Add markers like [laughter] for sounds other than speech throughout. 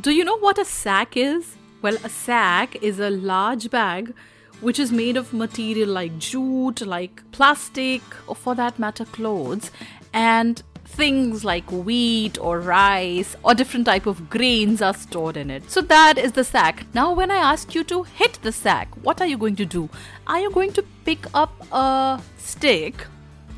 Do you know what a sack is? Well, a sack is a large bag which is made of material like jute, like plastic, or for that matter, clothes, and things like wheat or rice or different type of grains are stored in it. So that is the sack. Now when i ask you to hit the sack what are you going to do? Are you going to pick up a stick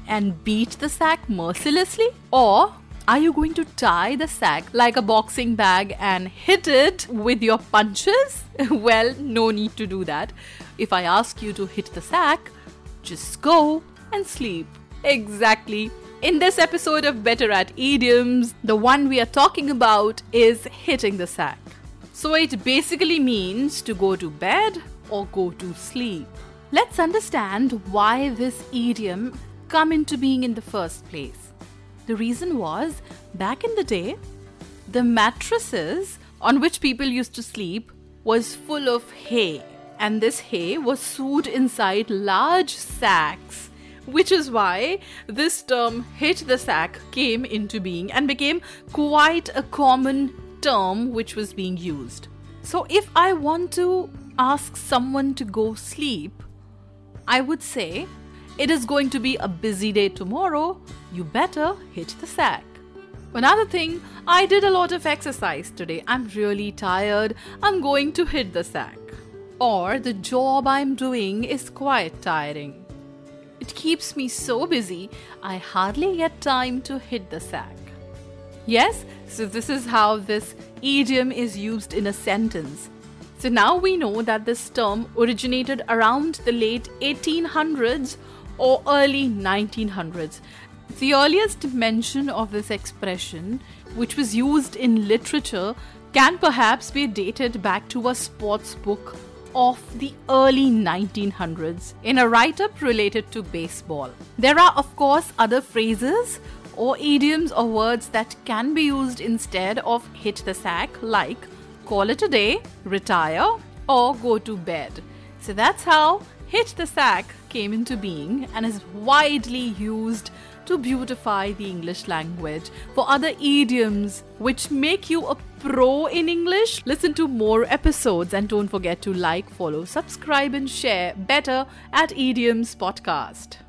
and beat the sack mercilessly or are you going to tie the sack like a boxing bag and hit it with your punches? [laughs] well, no need to do that. If I ask you to hit the sack, just go and sleep. Exactly. In this episode of Better at Idioms, the one we are talking about is hitting the sack. So it basically means to go to bed or go to sleep. Let's understand why this idiom come into being in the first place. The reason was back in the day, the mattresses on which people used to sleep was full of hay, and this hay was sewed inside large sacks which is why this term hit the sack came into being and became quite a common term which was being used. So, if I want to ask someone to go sleep, I would say, It is going to be a busy day tomorrow, you better hit the sack. Another thing, I did a lot of exercise today. I'm really tired. I'm going to hit the sack. Or the job I'm doing is quite tiring. It keeps me so busy, I hardly get time to hit the sack. Yes, so this is how this idiom is used in a sentence. So now we know that this term originated around the late 1800s or early 1900s. The earliest mention of this expression, which was used in literature, can perhaps be dated back to a sports book of the early 1900s in a write up related to baseball. There are, of course, other phrases or idioms or words that can be used instead of hit the sack, like call it a day, retire, or go to bed. So that's how hit the sack came into being and is widely used to beautify the English language. For other idioms which make you a pro in English, listen to more episodes and don't forget to like, follow, subscribe, and share better at Idioms Podcast.